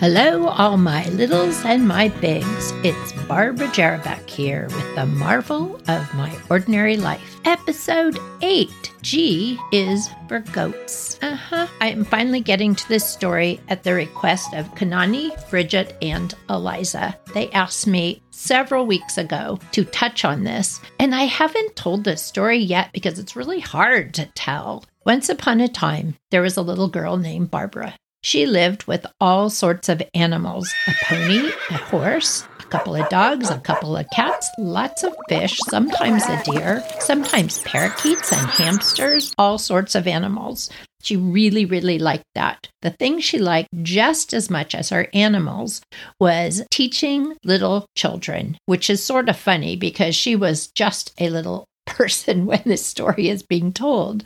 Hello, all my littles and my bigs. It's Barbara Jerebeck here with the marvel of my ordinary life. Episode 8 G is for goats. Uh huh. I am finally getting to this story at the request of Kanani, Bridget, and Eliza. They asked me several weeks ago to touch on this, and I haven't told this story yet because it's really hard to tell. Once upon a time, there was a little girl named Barbara. She lived with all sorts of animals a pony, a horse, a couple of dogs, a couple of cats, lots of fish, sometimes a deer, sometimes parakeets and hamsters, all sorts of animals. She really, really liked that. The thing she liked just as much as her animals was teaching little children, which is sort of funny because she was just a little person when this story is being told.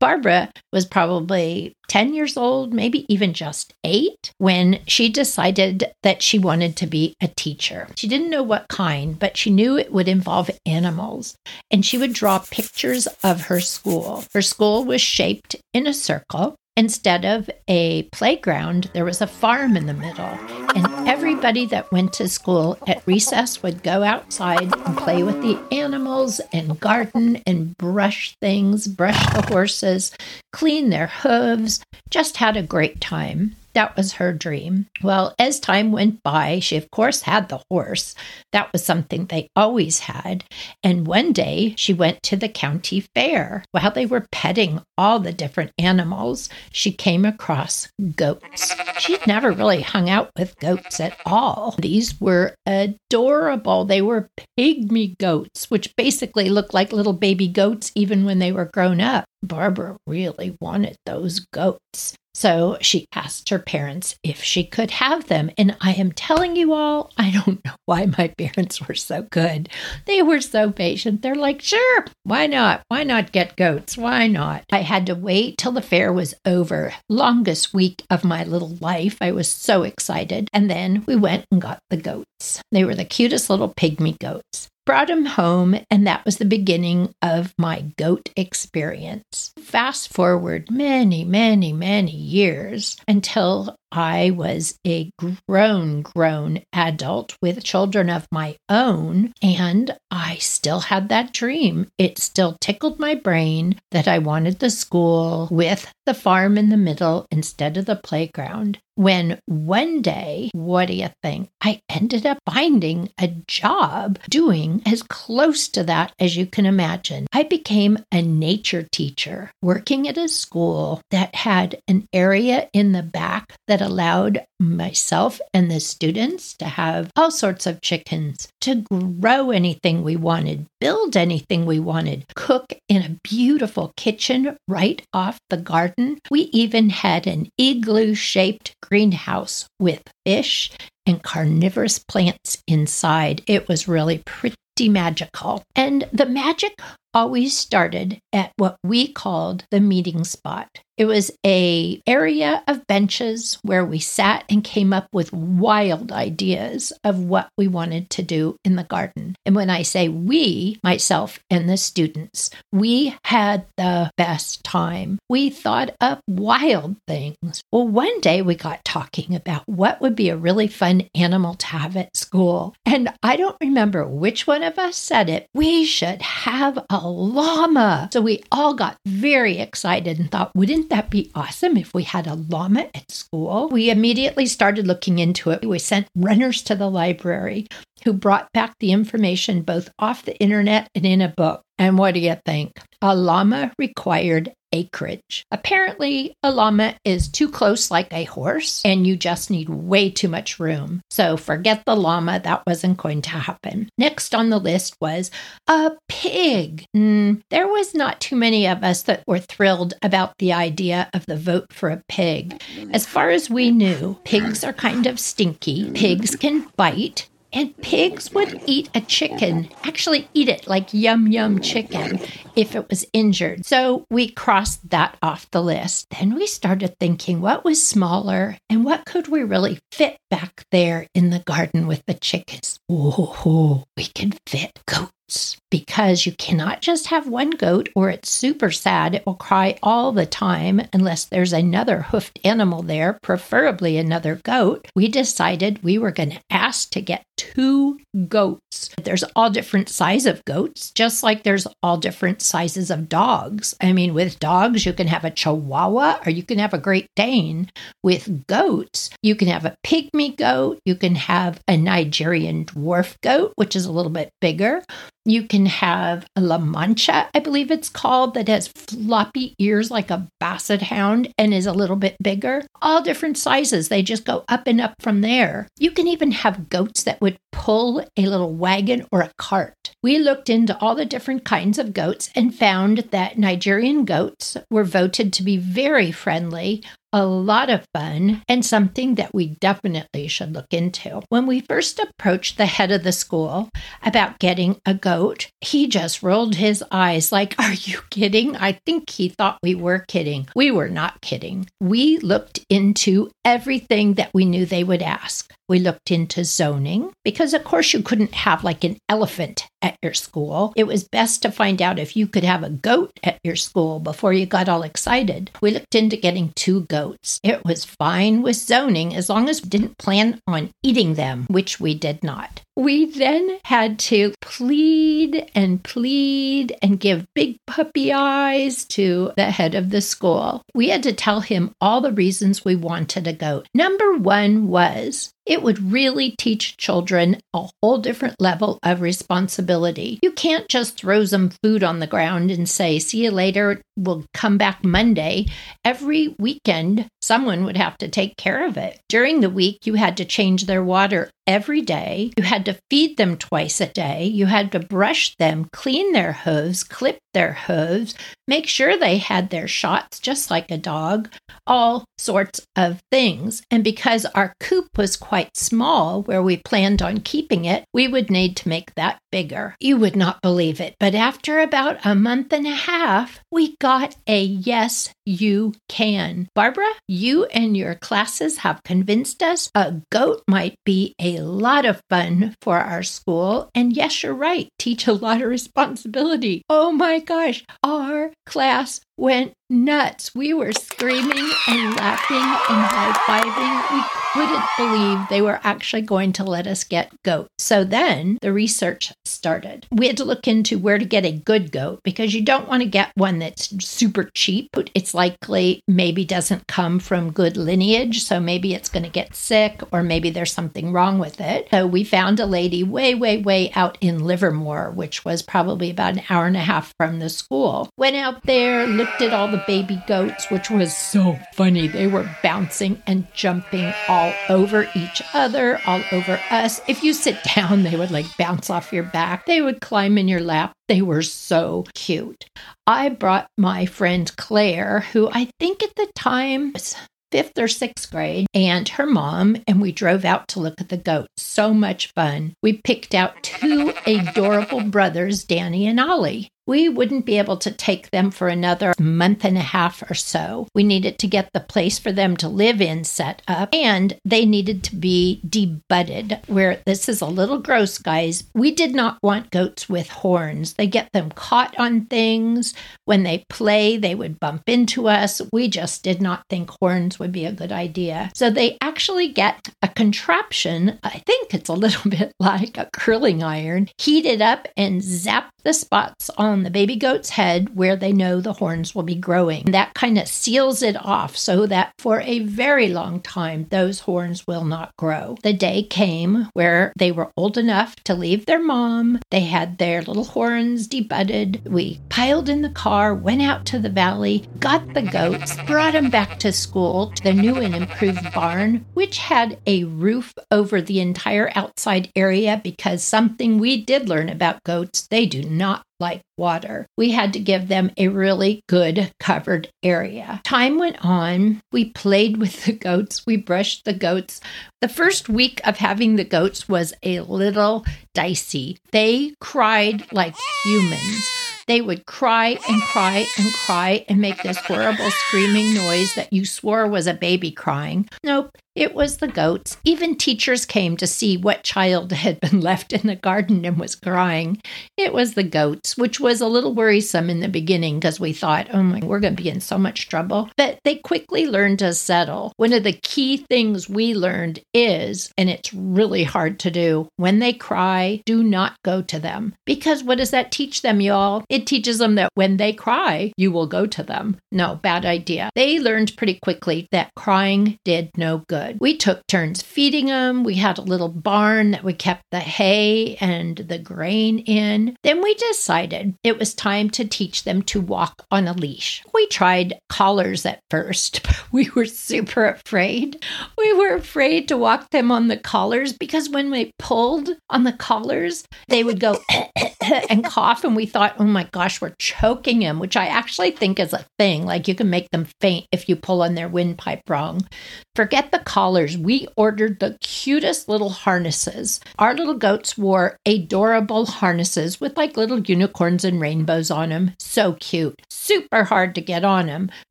Barbara was probably 10 years old, maybe even just eight, when she decided that she wanted to be a teacher. She didn't know what kind, but she knew it would involve animals. And she would draw pictures of her school. Her school was shaped in a circle. Instead of a playground, there was a farm in the middle. And everybody that went to school at recess would go outside and play with the animals and garden and brush things, brush the horses, clean their hooves, just had a great time. That was her dream. Well, as time went by, she, of course, had the horse. That was something they always had. And one day she went to the county fair. While they were petting all the different animals, she came across goats. She'd never really hung out with goats at all. These were adorable. They were pygmy goats, which basically looked like little baby goats even when they were grown up. Barbara really wanted those goats. So she asked her parents if she could have them. And I am telling you all, I don't know why my parents were so good. They were so patient. They're like, sure, why not? Why not get goats? Why not? I had to wait till the fair was over. Longest week of my little life. I was so excited. And then we went and got the goats. They were the cutest little pygmy goats brought him home, and that was the beginning of my goat experience. Fast forward many, many, many years until I was a grown, grown adult with children of my own, and I still had that dream. It still tickled my brain that I wanted the school with the farm in the middle instead of the playground. When one day, what do you think? I ended up finding a job doing as close to that as you can imagine. I became a nature teacher working at a school that had an area in the back that that allowed myself and the students to have all sorts of chickens, to grow anything we wanted, build anything we wanted, cook in a beautiful kitchen right off the garden. We even had an igloo shaped greenhouse with fish and carnivorous plants inside. It was really pretty magical. And the magic always started at what we called the meeting spot. It was a area of benches where we sat and came up with wild ideas of what we wanted to do in the garden. And when I say we, myself and the students, we had the best time. We thought up wild things. Well, one day we got talking about what would be a really fun animal to have at school. And I don't remember which one of us said it. We should have a llama. So we all got very excited and thought, wouldn't that be awesome if we had a llama at school? We immediately started looking into it. We sent runners to the library who brought back the information both off the internet and in a book. And what do you think? A llama required acreage. Apparently, a llama is too close like a horse, and you just need way too much room. So forget the llama, that wasn't going to happen. Next on the list was a pig. Mm, there was not too many of us that were thrilled about the idea of the vote for a pig. As far as we knew, pigs are kind of stinky, pigs can bite. And pigs would eat a chicken, actually eat it like yum yum chicken if it was injured. So we crossed that off the list. Then we started thinking what was smaller and what could we really fit back there in the garden with the chickens. Oh, we can fit goats. Because you cannot just have one goat or it's super sad. It will cry all the time unless there's another hoofed animal there, preferably another goat. We decided we were going to ask to get two goats. There's all different size of goats, just like there's all different sizes of dogs. I mean, with dogs, you can have a Chihuahua or you can have a Great Dane. With goats, you can have a pygmy goat, you can have a Nigerian dwarf goat, which is a little bit bigger. You can have a La Mancha, I believe it's called, that has floppy ears like a basset hound and is a little bit bigger. All different sizes. They just go up and up from there. You can even have goats that would pull a little wagon or a cart. We looked into all the different kinds of goats and found that Nigerian goats were voted to be very friendly, a lot of fun and something that we definitely should look into. When we first approached the head of the school about getting a goat, he just rolled his eyes like, Are you kidding? I think he thought we were kidding. We were not kidding. We looked into everything that we knew they would ask. We looked into zoning because, of course, you couldn't have like an elephant at your school. It was best to find out if you could have a goat at your school before you got all excited. We looked into getting two goats. It was fine with zoning as long as we didn't plan on eating them, which we did not. We then had to plead and plead and give big puppy eyes to the head of the school. We had to tell him all the reasons we wanted a goat. Number one was it would really teach children a whole different level of responsibility. You can't just throw some food on the ground and say, see you later, we'll come back Monday. Every weekend, someone would have to take care of it. During the week, you had to change their water every day. You had to feed them twice a day. You had to brush them, clean their hooves, clip their hooves, make sure they had their shots just like a dog, all sorts of things. And because our coop was quite small where we planned on keeping it, we would need to make that bigger. You would not believe it, but after about a month and a half, we got a yes, you can. Barbara, you and your classes have convinced us a goat might be a lot of fun for our school. And yes, you're right, teach a lot of responsibility. Oh my gosh, our class went nuts. We were screaming and laughing and high fiving. We couldn't believe they were actually going to let us get goats. So then the research started. We had to look into where to get a good goat because you don't want to get one that's super cheap. It's likely maybe doesn't come from good lineage. So maybe it's going to get sick or maybe there's something wrong with it. So we found a lady way, way, way out in Livermore, which was probably about an hour and a half from the school. Went out there, looked at all the baby goats, which was so funny. They were bouncing and jumping all over each other, all over us. If you sit down, they would like bounce off your back. They would climb in your lap. They were so cute. I brought my friend Claire, who I think at the time was fifth or sixth grade, and her mom, and we drove out to look at the goats. So much fun. We picked out two adorable brothers, Dani and Ollie we wouldn't be able to take them for another month and a half or so. We needed to get the place for them to live in set up, and they needed to be debudded. Where this is a little gross, guys. We did not want goats with horns. They get them caught on things. When they play, they would bump into us. We just did not think horns would be a good idea. So they actually get a contraption. I think it's a little bit like a curling iron, heat it up and zap the spots on the baby goat's head where they know the horns will be growing. That kind of seals it off so that for a very long time those horns will not grow. The day came where they were old enough to leave their mom. They had their little horns debudded. We piled in the car, went out to the valley, got the goats, brought them back to school to the new and improved barn, which had a roof over the entire outside area because something we did learn about goats, they do not like water. We had to give them a really good covered area. Time went on. We played with the goats. We brushed the goats. The first week of having the goats was a little dicey. They cried like humans. They would cry and cry and cry and make this horrible screaming noise that you swore was a baby crying. Nope, it was the goats. Even teachers came to see what child had been left in the garden and was crying. It was the goats, which was a little worrisome in the beginning because we thought, oh my, we're going to be in so much trouble. But they quickly learned to settle. One of the key things we learned is, and it's really hard to do, when they cry, do not go to them. Because what does that teach them, y'all? It teaches them that when they cry, you will go to them. No, bad idea. They learned pretty quickly that crying did no good We took turns feeding them. We had a little barn that we kept the hay and the grain in. Then we decided it was time to teach them to walk on a leash. We tried collars at first, we were super afraid. We were afraid to walk them on the collars because when we pulled on the collars, they would go and cough. And we thought, oh my gosh, we're choking them, which I actually think is a thing. Like you can make them faint if you pull on their windpipe wrong. Forget the collars. We ordered the cutest little harnesses. Our little goats wore adorable harnesses with like little unicorns and rainbows on them. So cute. Super hard to get on them.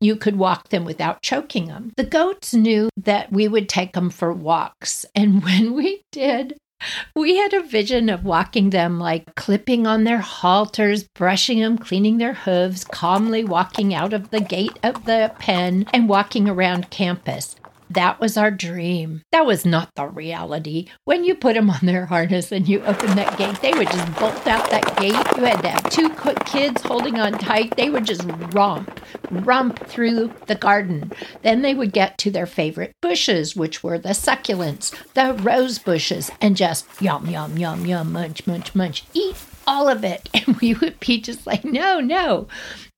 You could walk them without choking them. The goats knew that we would take them for walks. And when we did, we had a vision of walking them like clipping on their halters, brushing them, cleaning their hooves, calmly walking out of the gate of the pen and walking around campus. That was our dream. That was not the reality. When you put them on their harness and you open that gate, they would just bolt out that gate. You had to have two kids holding on tight. They would just romp, romp through the garden. Then they would get to their favorite bushes, which were the succulents, the rose bushes, and just yum, yum, yum, yum, munch, munch, munch, eat all of it. And we would be just like, no, no.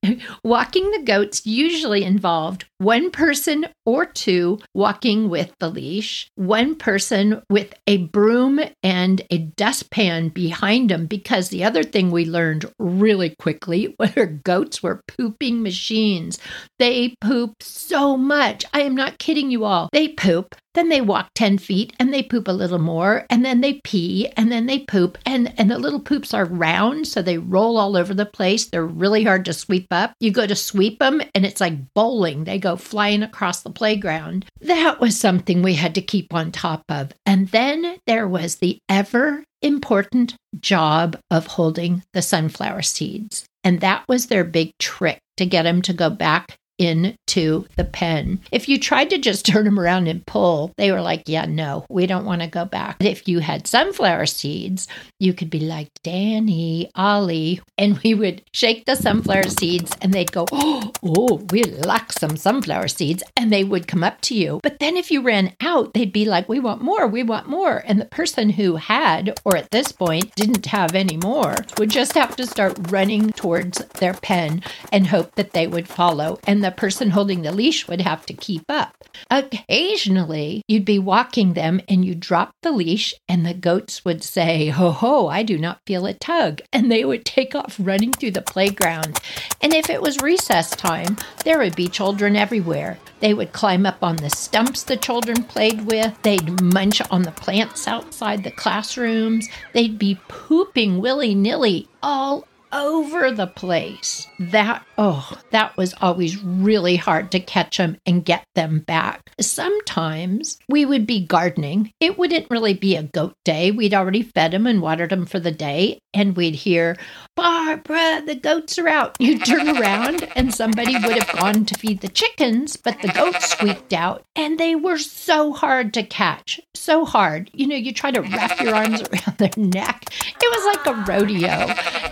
Walking the goats usually involved one person or two walking with the leash, one person with a broom and a dustpan behind them. Because the other thing we learned really quickly were goats were pooping machines. They poop so much. I am not kidding you all. They poop then they walk 10 feet and they poop a little more and then they pee and then they poop and and the little poops are round so they roll all over the place. They're really hard to sweep up. You go to sweep them and it's like bowling. They go flying across the playground. That was something we had to keep on top of. And then there was the ever important job of holding the sunflower seeds. And that was their big trick to get them to go back into the pen. If you tried to just turn them around and pull, they were like, yeah, no, we don't want to go back. But if you had sunflower seeds, you could be like, Dani, Ollie, and we would shake the sunflower seeds and they'd go, oh, oh, we like some sunflower seeds. And they would come up to you. But then if you ran out, they'd be like, we want more, we want more. And the person who had, or at this point didn't have any more, would just have to start running towards their pen and hope that they would follow. And the the person holding the leash would have to keep up. Occasionally, you'd be walking them and you'd drop the leash, and the goats would say, Ho ho, I do not feel a tug. And they would take off running through the playground. And if it was recess time, there would be children everywhere. They would climb up on the stumps the children played with. They'd munch on the plants outside the classrooms. They'd be pooping willy nilly all over the place. That, oh, that was always really hard to catch them and get them back. Sometimes we would be gardening. It wouldn't really be a goat day. We'd already fed them and watered them for the day. And we'd hear, Barbara, the goats are out. You'd turn around and somebody would have gone to feed the chickens, but the goats squeaked out and they were so hard to catch. So hard. You know, you try to wrap your arms around their neck. It was like a rodeo.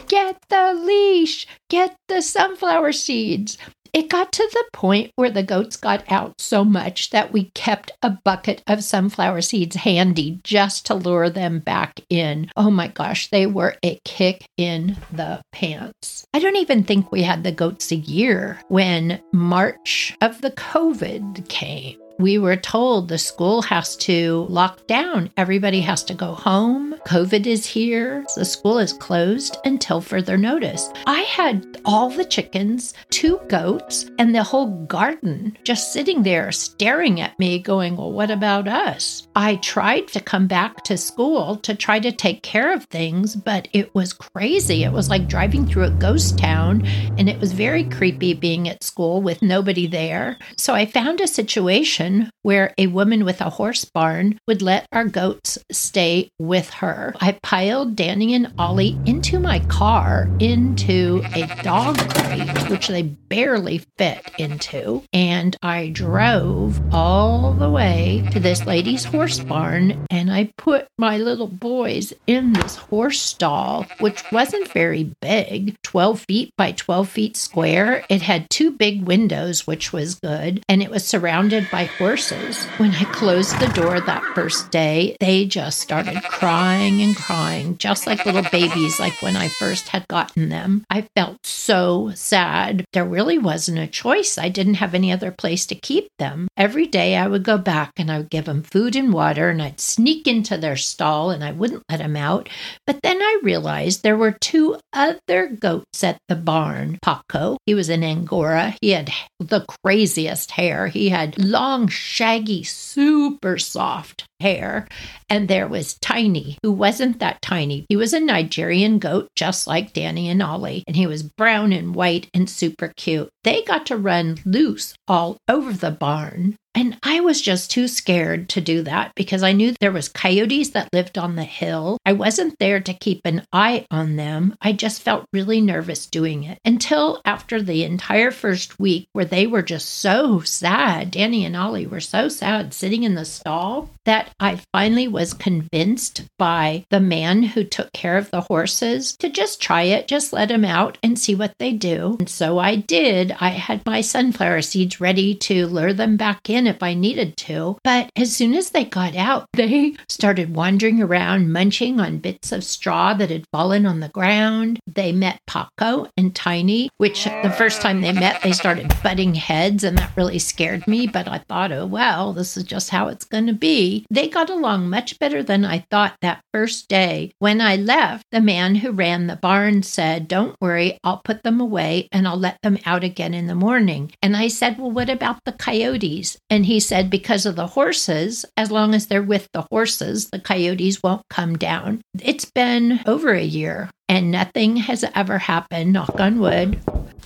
Get the leash, get the sunflower seeds. It got to the point where the goats got out so much that we kept a bucket of sunflower seeds handy just to lure them back in. Oh my gosh, they were a kick in the pants. I don't even think we had the goats a year when March of the COVID came. We were told the school has to lock down. Everybody has to go home. COVID is here. The school is closed until further notice. I had all the chickens, two goats, and the whole garden just sitting there staring at me, going, Well, what about us? I tried to come back to school to try to take care of things, but it was crazy. It was like driving through a ghost town, and it was very creepy being at school with nobody there. So I found a situation where a woman with a horse barn would let our goats stay with her. I piled Dani and Ollie into my car into a dog crate, which they barely fit into, and I drove all the way to this lady's horse barn and I put my little boys in this horse stall, which wasn't very big 12 feet by 12 feet square. It had two big windows, which was good, and it was surrounded by horses. When I closed the door that first day, they just started crying and crying, just like little babies, like when I first had gotten them. I felt so sad. There really wasn't a choice. I didn't have any other place to keep them. Every day I would go back and I would give them food and water, and I'd sneak into their stall and I wouldn't let them out. But then I realized there were two other goats at the barn. Paco, he was an Angora. He had the craziest hair. He had long, shaggy, super soft hair. And there was Tiny, who wasn't that tiny. He was a Nigerian goat, just like Dani and Ollie, and he was brown and white and super cute. They got to run loose all over the barn. And I was just too scared to do that because I knew there was coyotes that lived on the hill. I wasn't there to keep an eye on them. I just felt really nervous doing it until after the entire first week where they were just so sad. Dani and Ollie were so sad sitting in the stall that I finally was convinced by the man who took care of the horses to just try it, just let them out and see what they do. And so I did. I had my sunflower seeds ready to lure them back in if I needed to. But as soon as they got out, they started wandering around, munching on bits of straw that had fallen on the ground. They met Paco and Tiny, which the first time they met, they started butting heads, and that really scared me. But I thought, oh, well, this is just how it's going to be. They got along much better than I thought that first day. When I left, the man who ran the barn said, Don't worry, I'll put them away and I'll let them out again in the morning. And I said, Well, what about the coyotes? And he said, because of the horses, as long as they're with the horses, the coyotes won't come down. It's been over a year and nothing has ever happened, knock on wood,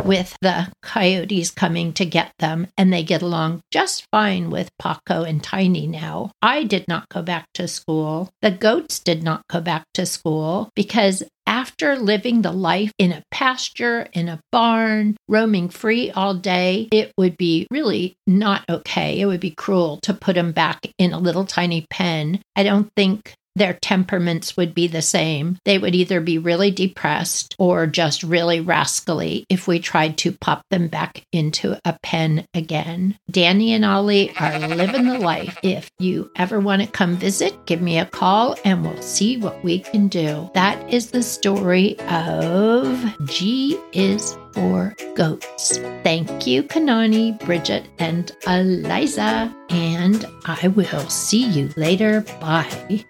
with the coyotes coming to get them. And they get along just fine with Paco and Tiny now. I did not go back to school. The goats did not go back to school because after living the life in a pasture, in a barn, roaming free all day, it would be really not okay. It would be cruel to put them back in a little tiny pen. I don't think their temperaments would be the same. They would either be really depressed or just really rascally if we tried to pop them back into a pen again. Dani and Ollie are living the life. If you ever want to come visit, give me a call and we'll see what we can do. That is the story of G is for goats. Thank you, Kanani, Bridget, and Eliza. And I will see you later. Bye.